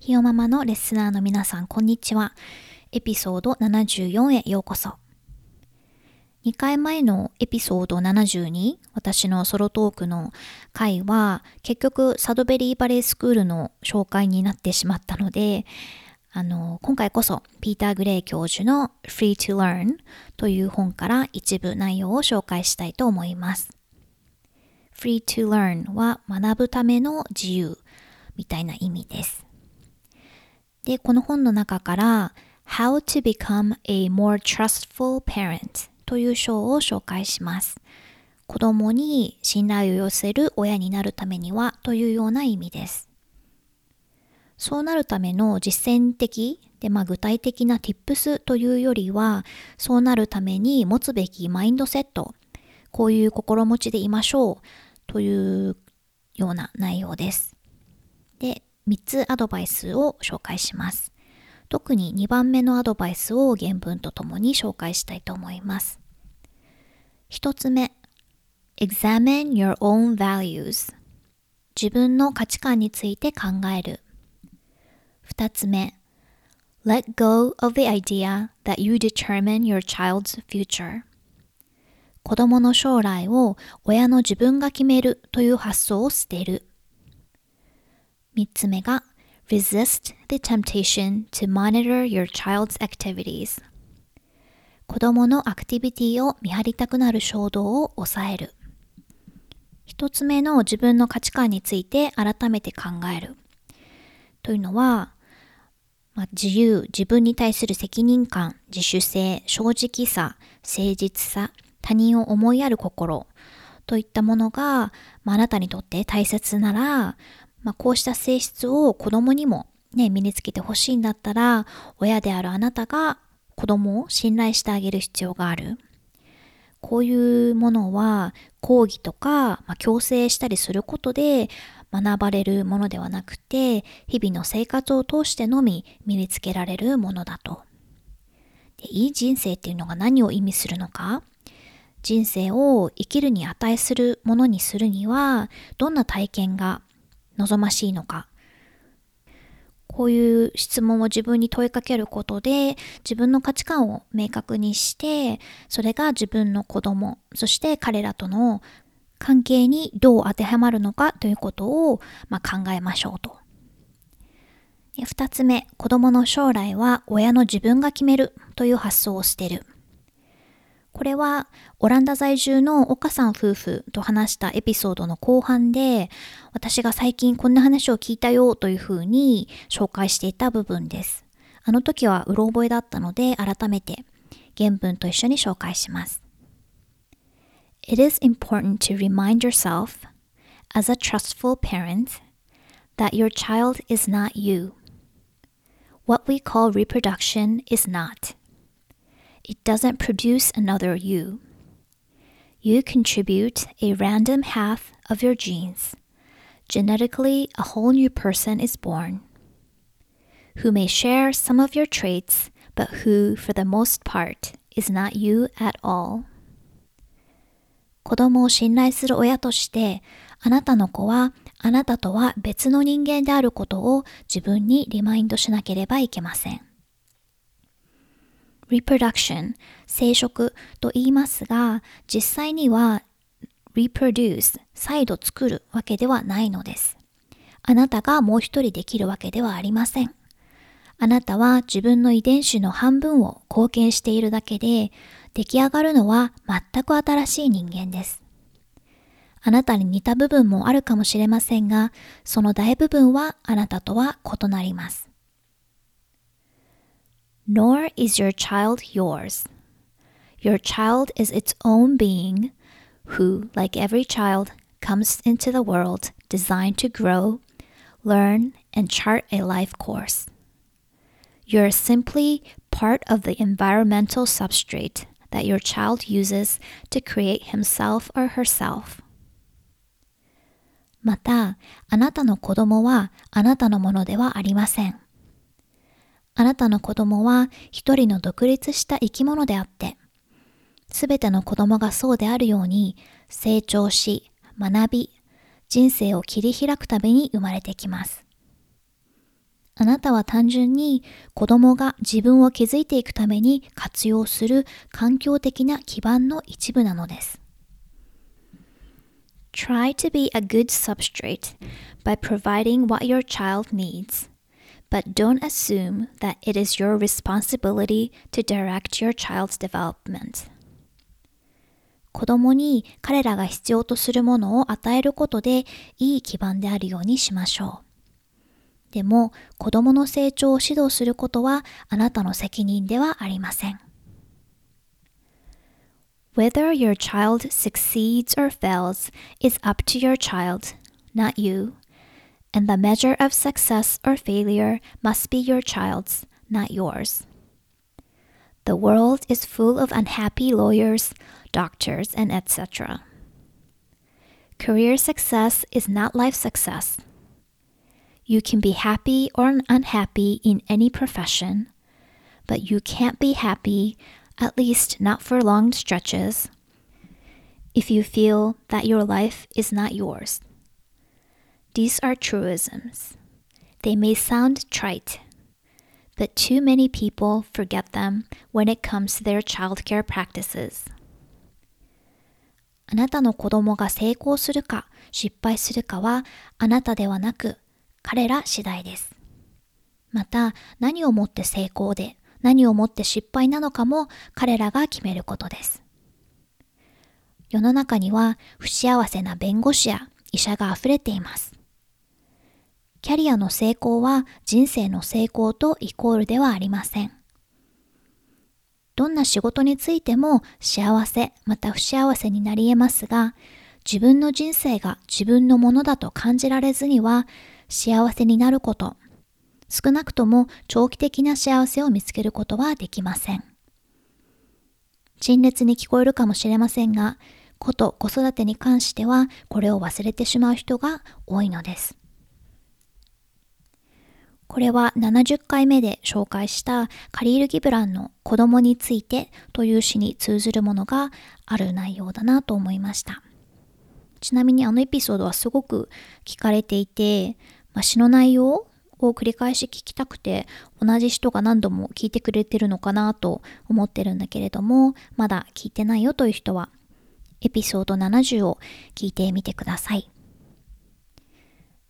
ひよママのレッスナーの皆さん、こんにちは。エピソード74へようこそ。2回前のエピソード72、私のソロトークの回は、結局サドベリーバレースクールの紹介になってしまったので、あの、今回こそ、ピーター・グレイ教授の Free to Learn という本から一部内容を紹介したいと思います。Free to Learn は学ぶための自由みたいな意味です。で、この本の中から How to become a more trustful parent という章を紹介します。子供に信頼を寄せる親になるためにはというような意味です。そうなるための実践的で、まあ、具体的な tips というよりは、そうなるために持つべきマインドセット、こういう心持ちでいましょうというような内容です。で、3つアドバイスを紹介します。特に2番目のアドバイスを原文とともに紹介したいと思います。1つ目、examine your own values 自分の価値観について考える。2つ目、let go of the idea that you determine your child's future 子供の将来を親の自分が決めるという発想を捨てる。3つ目が Resist the temptation to monitor your child's activities. 子供のアクティビティを見張りたくなる衝動を抑える。一つ目の自分の価値観について改めて考える。というのは、まあ、自由、自分に対する責任感、自主性、正直さ、誠実さ、他人を思いやる心といったものが、まあ、あなたにとって大切なら、まあ、こうした性質を子供にもね、身につけてほしいんだったら、親であるあなたが子供を信頼してあげる必要がある。こういうものは講義とか、まあ、強制したりすることで学ばれるものではなくて、日々の生活を通してのみ身につけられるものだと。でいい人生っていうのが何を意味するのか？人生を生きるに値するものにするには、どんな体験が望ましいのか。こういう質問を自分に問いかけることで自分の価値観を明確にしてそれが自分の子供そして彼らとの関係にどう当てはまるのかということを、まあ、考えましょうと。二つ目、子供の将来は親の自分が決めるという発想を捨てる。これはオランダ在住の岡さん夫婦と話したエピソードの後半で私が最近こんな話を聞いたよというふうに紹介していた部分です。あの時はうろ覚えだったので改めて原文と一緒に紹介します。It is important to remind yourself as a trustful parent that your child is not you. What we call reproduction is not. It doesn't produce another you. You contribute a random half of your genes. Genetically, a whole new person is born, who may share some of your traits, but who, for the most part, is not you at all. 子供を信頼する親として、あなたの子はあなたとは別の人間であることを自分にリマインドしなければいけません。Reproduction 生殖と言いますが実際には reproduce 再度作るわけではないのです。あなたがもう一人できるわけではありません。あなたは自分の遺伝子の半分を貢献しているだけで出来上がるのは全く新しい人間です。あなたに似た部分もあるかもしれませんがその大部分はあなたとは異なります。nor is your child yours. Your child is its own being who, like every child, comes into the world designed to grow, learn, and chart a life course. You're simply part of the environmental substrate that your child uses to create himself or herself. また、あなたの子供はあなたのものではありません。 あなたの子供は一人の独立した生き物であって、すべての子供がそうであるように成長し、学び、人生を切り開くために生まれてきます。あなたは単純に子供が自分を築いていくために活用する環境的な基盤の一部なのです。Try to be a good substrate by providing what your child needs, but don't assume that it is your responsibility to direct your child's development. 子供に彼らが必要とするものを与えることでいい基盤であるようにしましょう。でも子供の成長を指導することはあなたの責任ではありません。Whether your child succeeds or fails is up to your child, not you. And the measure of success or failure must be your child's, not yours. The world is full of unhappy lawyers, doctors, and etc. Career success is not life success. You can be happy or unhappy in any profession, but you can't be happy, at least not for long stretches, if you feel that your life is not yours. These are truisms. They may sound trite, but too many people forget them when it comes to their childcare practices. あなたの子供が成功するか失敗するかはあなたではなく彼ら次第です。また何をもって成功で何をもって失敗なのかも彼らが決めることです。世の中には不幸せな弁護士や医者が溢れています。キャリアの成功は人生の成功とイコールではありません。どんな仕事についても幸せまた不幸せになり得ますが、自分の人生が自分のものだと感じられずには幸せになること、少なくとも長期的な幸せを見つけることはできません。陳列に聞こえるかもしれませんが、子と子育てに関してはこれを忘れてしまう人が多いのです。これは70回目で紹介したカリール・ギブランの子供についてという詩に通ずるものがある内容だなと思いました。ちなみにあのエピソードはすごく聞かれていて、まあ、詩の内容を繰り返し聞きたくて同じ人が何度も聞いてくれてるのかなと思ってるんだけれどもまだ聞いてないよという人はエピソード70を聞いてみてください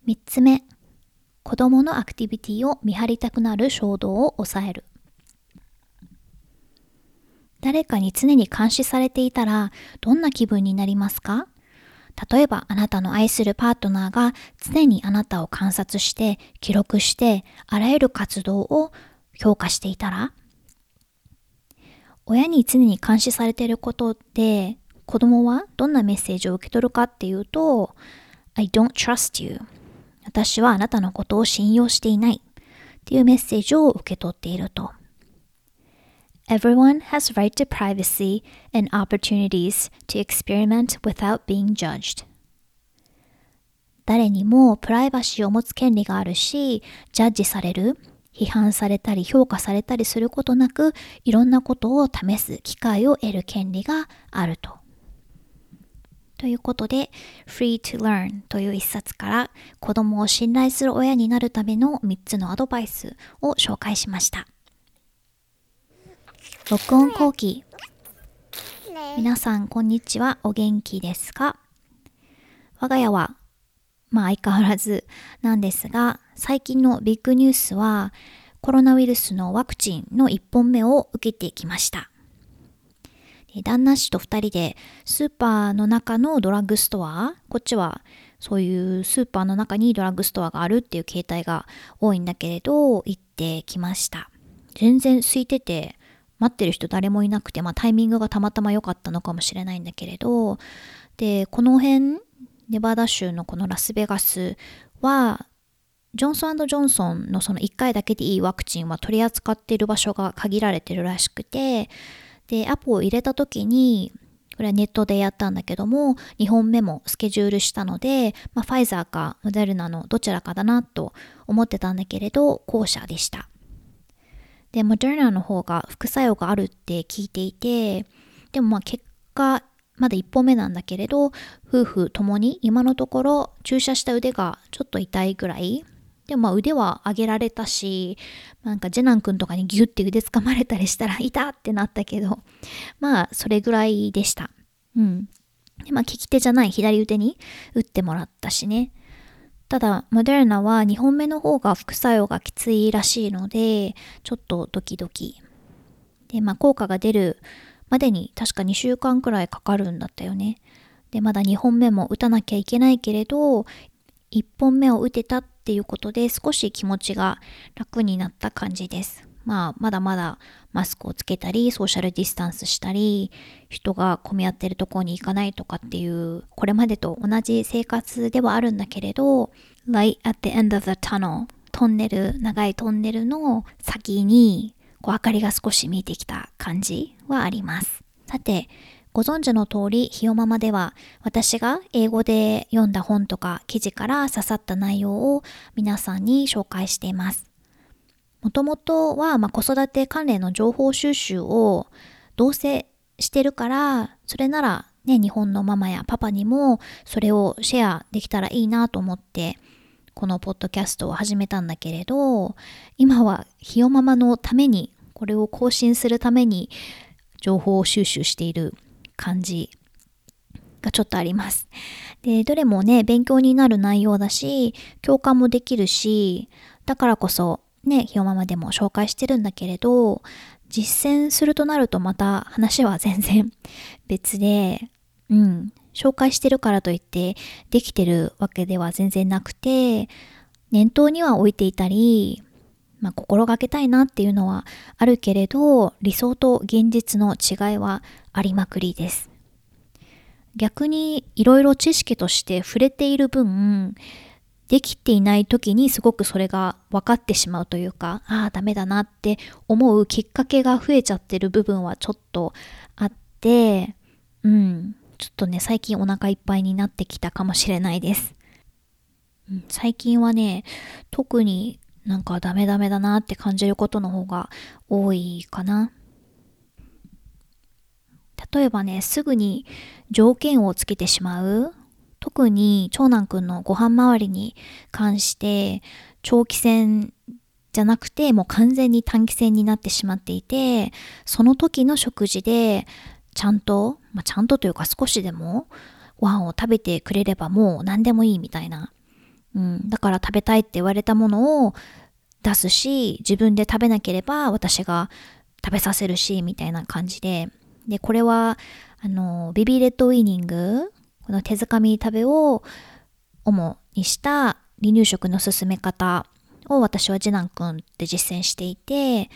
3つ目子供のアクティビティを見張りたくなる衝動を抑える。誰かに常に監視されていたらどんな気分になりますか？例えばあなたの愛するパートナーが常にあなたを観察して記録してあらゆる活動を評価していたら？親に常に監視されていることで子供はどんなメッセージを受け取るかっていうと I don't trust you. 私はあなたのことを信用していないっていうメッセージを受け取っていると Everyone has right to privacy and opportunities to experiment without being judged. 誰にもプライバシーを持つ権利があるし、ジャッジされる、批判されたり評価されたりすることなく、いろんなことを試す機会を得る権利があると。ということで、Free to Learn という一冊から子供を信頼する親になるための3つのアドバイスを紹介しました。録音後期。皆さんこんにちは。お元気ですか？我が家はまあ相変わらずなんですが最近のビッグニュースはコロナウイルスのワクチンの1本目を受けてきました。旦那氏と2人でスーパーの中のドラッグストアこっちはそういうスーパーの中にドラッグストアがあるっていう形態が多いんだけれど行ってきました。全然空いてて待ってる人誰もいなくて、まあ、タイミングがたまたま良かったのかもしれないんだけれどでこの辺ネバダ州のこのラスベガスはジョンソンジョンソンのその1回だけでいいワクチンは取り扱っている場所が限られてるらしくてでアポを入れた時にこれはネットでやったんだけども2本目もスケジュールしたので、まあ、ファイザーかモデルナのどちらかだなと思ってたんだけれど後者でした。でモデルナの方が副作用があるって聞いていてでもまあ結果まだ1本目なんだけれど夫婦ともに今のところ注射した腕がちょっと痛いぐらいでもまあ腕は上げられたし、なんかジェナン君とかにギュッて腕掴まれたりしたら、いたってなったけど、まあそれぐらいでした。うん。でまあ利き手じゃない左腕に打ってもらったしね。ただ、モデルナは2本目の方が副作用がきついらしいので、ちょっとドキドキ。で、まあ効果が出るまでに確か2週間くらいかかるんだったよね。で、まだ2本目も打たなきゃいけないけれど、1本目を打てたっていうことで少し気持ちが楽になった感じです。まあ、まだまだマスクをつけたり、ソーシャルディスタンスしたり、人が混み合ってるとこに行かないとかっていう、これまでと同じ生活ではあるんだけれど、light at the end of the tunnel トンネル、長いトンネルの先に、こう明かりが少し見えてきた感じはあります。さて、ご存知の通り、ひよままでは私が英語で読んだ本とか記事から刺さった内容を皆さんに紹介しています。もともとは、ま子育て関連の情報収集をどうせしてるから、それならね、日本のママやパパにもそれをシェアできたらいいなと思って、このポッドキャストを始めたんだけれど、今はひよママのために、これを更新するために情報収集している感じがちょっとあります。で、どれもね、勉強になる内容だし、共感もできるし、だからこそ、ね、ひよままでも紹介してるんだけれど、実践するとなるとまた話は全然 別で、うん、紹介してるからといってできてるわけでは全然なくて、念頭には置いていたり、まあ、心がけたいなっていうのはあるけれど、理想と現実の違いはありまくりです。逆にいろいろ知識として触れている分、できていない時にすごくそれが分かってしまうというか、ああ、ダメだなって思うきっかけが増えちゃってる部分はちょっとあって、うん、ちょっとね、最近お腹いっぱいになってきたかもしれないです。最近はね、特になんかダメダメだなって感じることの方が多いかな。例えばね、すぐに条件をつけてしまう。特に長男くんのご飯周りに関して長期戦じゃなくてもう完全に短期戦になってしまっていて、その時の食事でちゃんと、まあ、ちゃんとというか少しでもご飯を食べてくれればもう何でもいいみたいな。うん、だから食べたいって言われたものを出すし、自分で食べなければ私が食べさせるし、みたいな感じで。で、これは、あの、ベビレッドウィーニング、この手づかみ食べを主にした離乳食の進め方を私は次男くんって実践していて、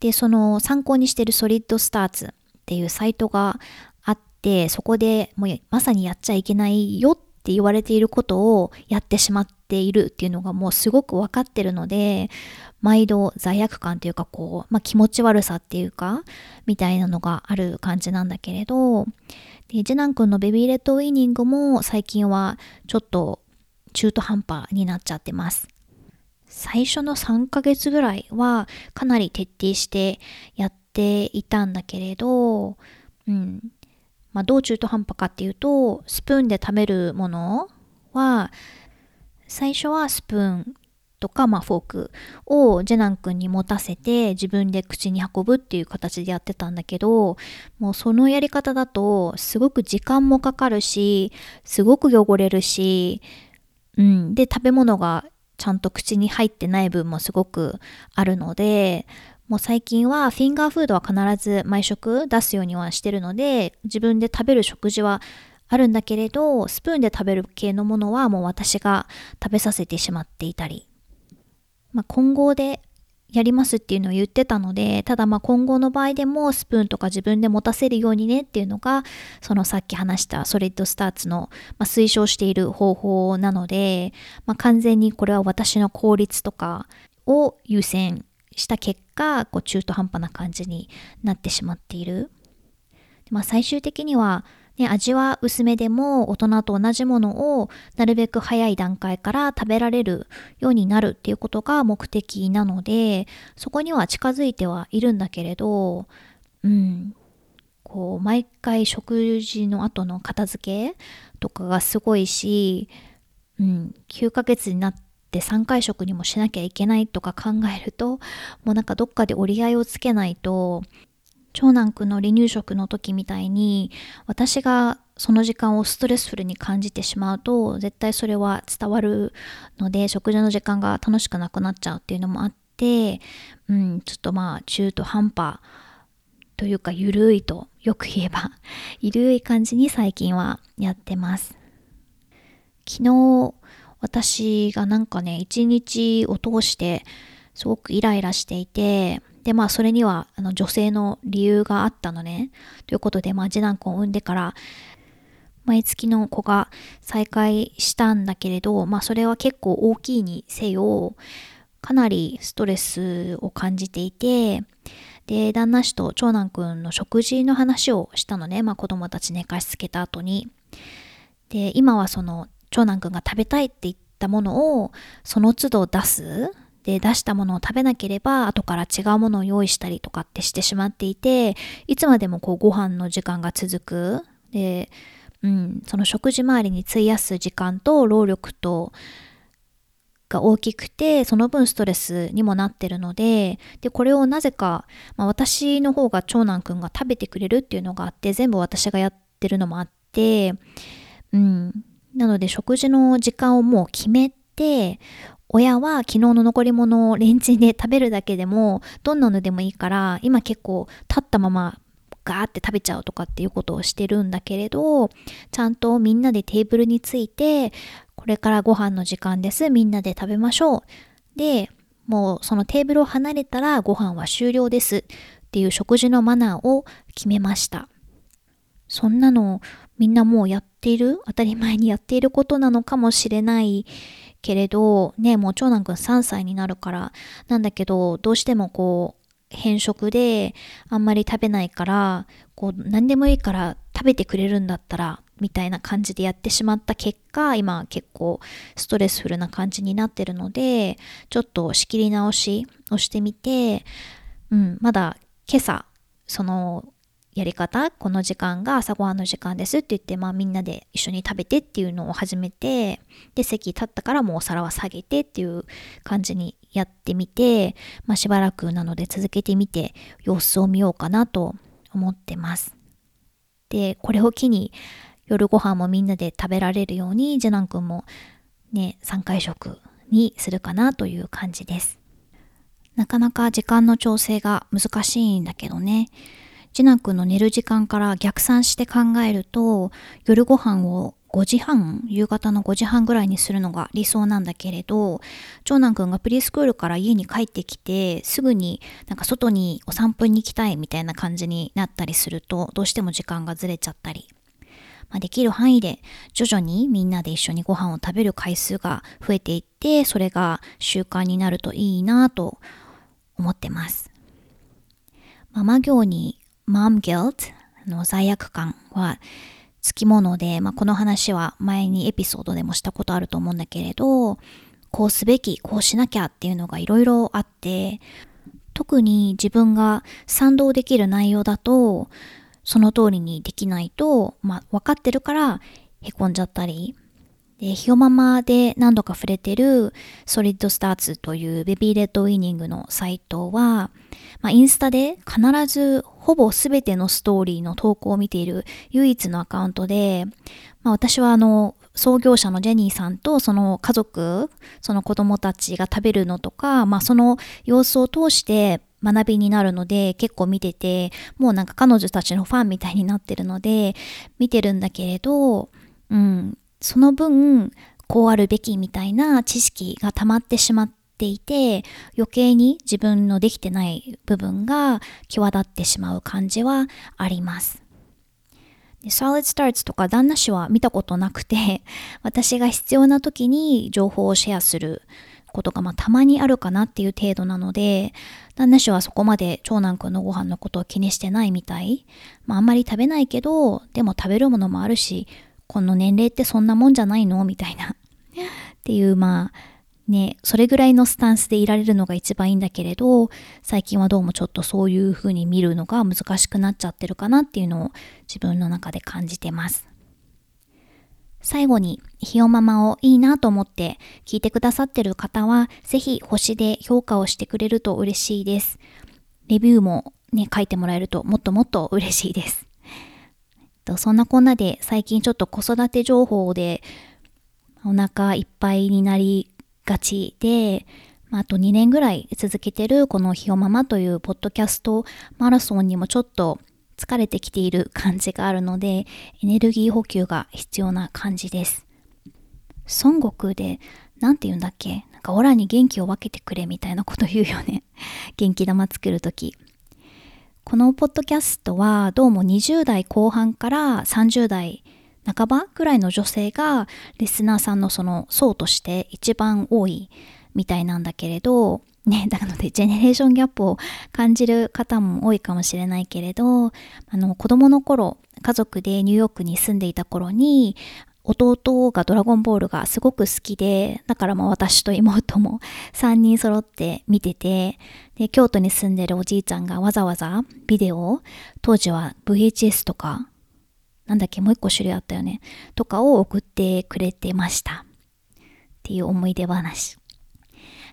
で、その参考にしてるソリッドスターツっていうサイトがあって、そこでもうまさにやっちゃいけないよっって言われていることをやってしまっているっていうのがもうすごく分かってるので、毎度罪悪感というかこう、まあ、気持ち悪さっていうか、みたいなのがある感じなんだけれど、で、次男くんのベビーレッドウィーニングも最近はちょっと中途半端になっちゃってます。最初の3ヶ月ぐらいはかなり徹底してやっていたんだけれど、うん、まあ、どう中途半端かっていうと、スプーンで食べるものは、最初はスプーンとか、まあ、フォークをジェナン君に持たせて自分で口に運ぶっていう形でやってたんだけど、もうそのやり方だとすごく時間もかかるし、すごく汚れるし、うん、で食べ物がちゃんと口に入ってない分もすごくあるので、もう最近はフィンガーフードは必ず毎食出すようにはしてるので、自分で食べる食事はあるんだけれど、スプーンで食べる系のものはもう私が食べさせてしまっていたり。まあ、混合でやりますっていうのを言ってたので、ただまあ今後の場合でもスプーンとか自分で持たせるようにねっていうのが、そのさっき話したソリッドスターツの、まあ、推奨している方法なので、まあ、完全にこれは私の効率とかを優先した結果、こう中途半端な感じになってしまっている。まあ最終的には、ね、味は薄めでも大人と同じものをなるべく早い段階から食べられるようになるっていうことが目的なのでそこには近づいてはいるんだけれどうんこう毎回食事の後の片付けとかがすごいし、うん、9ヶ月になって3回食にもしなきゃいけないとか考えるともうなんかどっかで折り合いをつけないと長男くんの離乳食の時みたいに私がその時間をストレスフルに感じてしまうと絶対それは伝わるので食事の時間が楽しくなくなっちゃうっていうのもあって、うん、ちょっとまあ中途半端というかゆるいとよく言えば ゆるい感じに最近はやってます。昨日私がなんかね一日を通してすごくイライラしていてで、まあ、それには、あの、女性の理由があったのね。ということで、まあ、次男子を産んでから、毎月の子が再会したんだけれど、まあ、それは結構大きいにせよ、かなりストレスを感じていて、で、旦那氏と長男くんの食事の話をしたのね。まあ、子供たち寝かしつけた後に。で、今はその、長男くんが食べたいって言ったものを、その都度出す。で出したものを食べなければ後から違うものを用意したりとかってしてしまっていていつまでもこうご飯の時間が続く。で、うん、その食事周りに費やす時間と労力とが大きくてその分ストレスにもなってるのででこれをなぜか、まあ、私の方が長男くんが食べてくれるっていうのがあって全部私がやってるのもあってうんなので食事の時間をもう決めて親は昨日の残り物をレンチンで食べるだけでもどんなのでもいいから今結構立ったままガーって食べちゃうとかっていうことをしてるんだけれどちゃんとみんなでテーブルについてこれからご飯の時間ですみんなで食べましょう。でもうそのテーブルを離れたらご飯は終了ですっていう食事のマナーを決めました。そんなのみんなもうやっている？当たり前にやっていることなのかもしれないけれど、ね、もう長男くん3歳になるから、なんだけど、どうしてもこう、変色であんまり食べないから、こう、何でもいいから食べてくれるんだったら、みたいな感じでやってしまった結果、今結構ストレスフルな感じになってるので、ちょっと仕切り直しをしてみて、うん、まだ今朝、そのやり方この時間が朝ごはんの時間ですって言って、まあ、みんなで一緒に食べてっていうのを始めてで席立ったからもうお皿は下げてっていう感じにやってみて、まあ、しばらくなので続けてみて様子を見ようかなと思ってます。でこれを機に夜ご飯もみんなで食べられるように次男くんもね3回食にするかなという感じです。なかなか時間の調整が難しいんだけどね。次男くんの寝る時間から逆算して考えると夜ご飯を5時半夕方の5時半ぐらいにするのが理想なんだけれど長男くんがプリスクールから家に帰ってきてすぐになんか外にお散歩に行きたいみたいな感じになったりするとどうしても時間がずれちゃったり、まあ、できる範囲で徐々にみんなで一緒にご飯を食べる回数が増えていってそれが習慣になるといいなと思ってます。ママ業に mom guilt の罪悪感はつきもので、まあ、この話は前にエピソードでもしたことあると思うんだけれど、こうすべき、こうしなきゃっていうのがいろいろあって、特に自分が賛同できる内容だと、その通りにできないと、まあ、分かってるからへこんじゃったり、で、ひよままで何度か触れてるソリッドスターツというベビーレッドウィーニングのサイトは、まあ、インスタで必ずほぼ全てのストーリーの投稿を見ている唯一のアカウントで、まあ、私はあの、創業者のジェニーさんとその家族、その子供たちが食べるのとか、まあ、その様子を通して学びになるので結構見てて、もうなんか彼女たちのファンみたいになってるので見てるんだけれど、うん、その分こうあるべきみたいな知識が溜まってしまっていて余計に自分のできてない部分が際立ってしまう感じはあります。Solid Starts とか旦那氏は見たことなくて 私が必要な時に情報をシェアすることがまあたまにあるかなっていう程度なので旦那氏はそこまで長男くんのご飯のことを気にしてないみたい。まああんまり食べないけどでも食べるものもあるしこの年齢ってそんなもんじゃないの？みたいなっていうまあね、それぐらいのスタンスでいられるのが一番いいんだけれど、最近はどうもちょっとそういう風に見るのが難しくなっちゃってるかなっていうのを自分の中で感じてます。最後に、ひよママをいいなと思って聞いてくださってる方は、ぜひ星で評価をしてくれると嬉しいです。レビューもね、書いてもらえるともっともっと嬉しいです。とそんなこんなで最近ちょっと子育て情報でお腹いっぱいになりがちで、あと2年ぐらい続けてるこのひよママというポッドキャストマラソンにもちょっと疲れてきている感じがあるので、エネルギー補給が必要な感じです。孫悟空で、なんて言うんだっけ？なんかオラに元気を分けてくれみたいなこと言うよね。元気玉作るとき。このポッドキャストはどうも20代後半から30代半ばぐらいの女性がリスナーさんのその層として一番多いみたいなんだけれど、ね、なのでジェネレーションギャップを感じる方も多いかもしれないけれど、あの子供の頃、家族でニューヨークに住んでいた頃に、弟がドラゴンボールがすごく好きで、だからまあ私と妹も 3人揃って見てて、で、京都に住んでるおじいちゃんがわざわざビデオ、当時は VHS とかなんだっけ、もう一個種類あったよね。とかを送ってくれてました。っていう思い出話。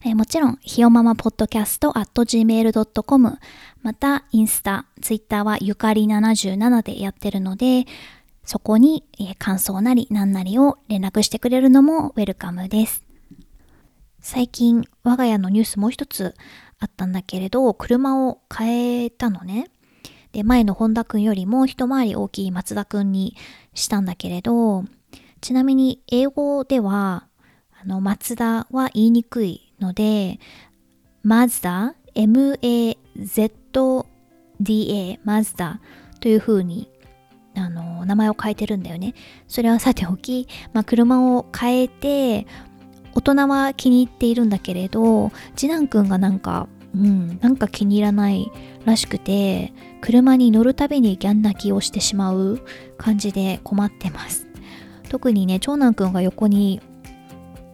えもちろん、ひよままポッドキャスト at gmail.com また、インスタ、ツイッターはゆかり77でやってるので、そこに、感想なり何なりを連絡してくれるのもウェルカムです。最近、我が家のニュースもう一つあったんだけれど、車を変えたのね。で、前の本田くんよりも一回り大きい松田くんにしたんだけれど、ちなみに英語では、あの、松田は言いにくいので、マズダ、M-A-Z-D-A、マズダという風に、あの、名前を変えてるんだよね。それはさておき、まあ、車を変えて、大人は気に入っているんだけれど、次男くんがなんか、うん、なんか気に入らないらしくて、車に乗るたびにギャン泣きをしてしまう感じで困ってます。特にね、長男くんが横に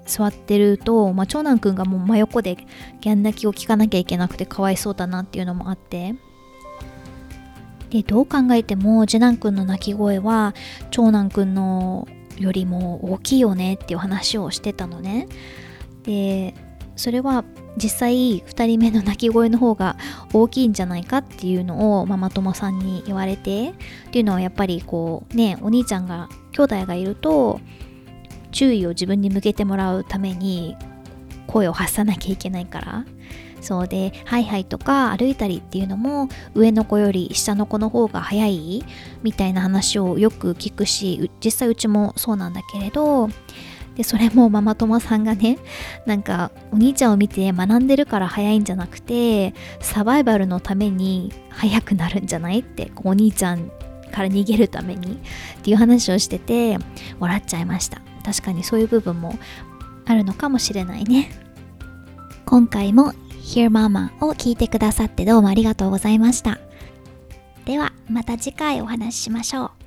座ってると、まあ、長男くんがもう真横でギャン泣きを聞かなきゃいけなくてかわいそうだなっていうのもあって。で、どう考えても次男くんの泣き声は長男くんのよりも大きいよねっていう話をしてたのね。で、それは実際2人目の泣き声の方が大きいんじゃないかっていうのをママ友さんに言われてっていうのはやっぱりこうねお兄ちゃんが兄弟がいると注意を自分に向けてもらうために声を発さなきゃいけないからそうでハイハイとか歩いたりっていうのも上の子より下の子の方が早いみたいな話をよく聞くし実際うちもそうなんだけれどでそれもママ友さんがねなんかお兄ちゃんを見て学んでるから早いんじゃなくてサバイバルのために早くなるんじゃないってお兄ちゃんから逃げるためにっていう話をしてて笑っちゃいました。確かにそういう部分もあるのかもしれないね。今回も Hear Mama を聞いてくださってどうもありがとうございました。ではまた次回お話ししましょう。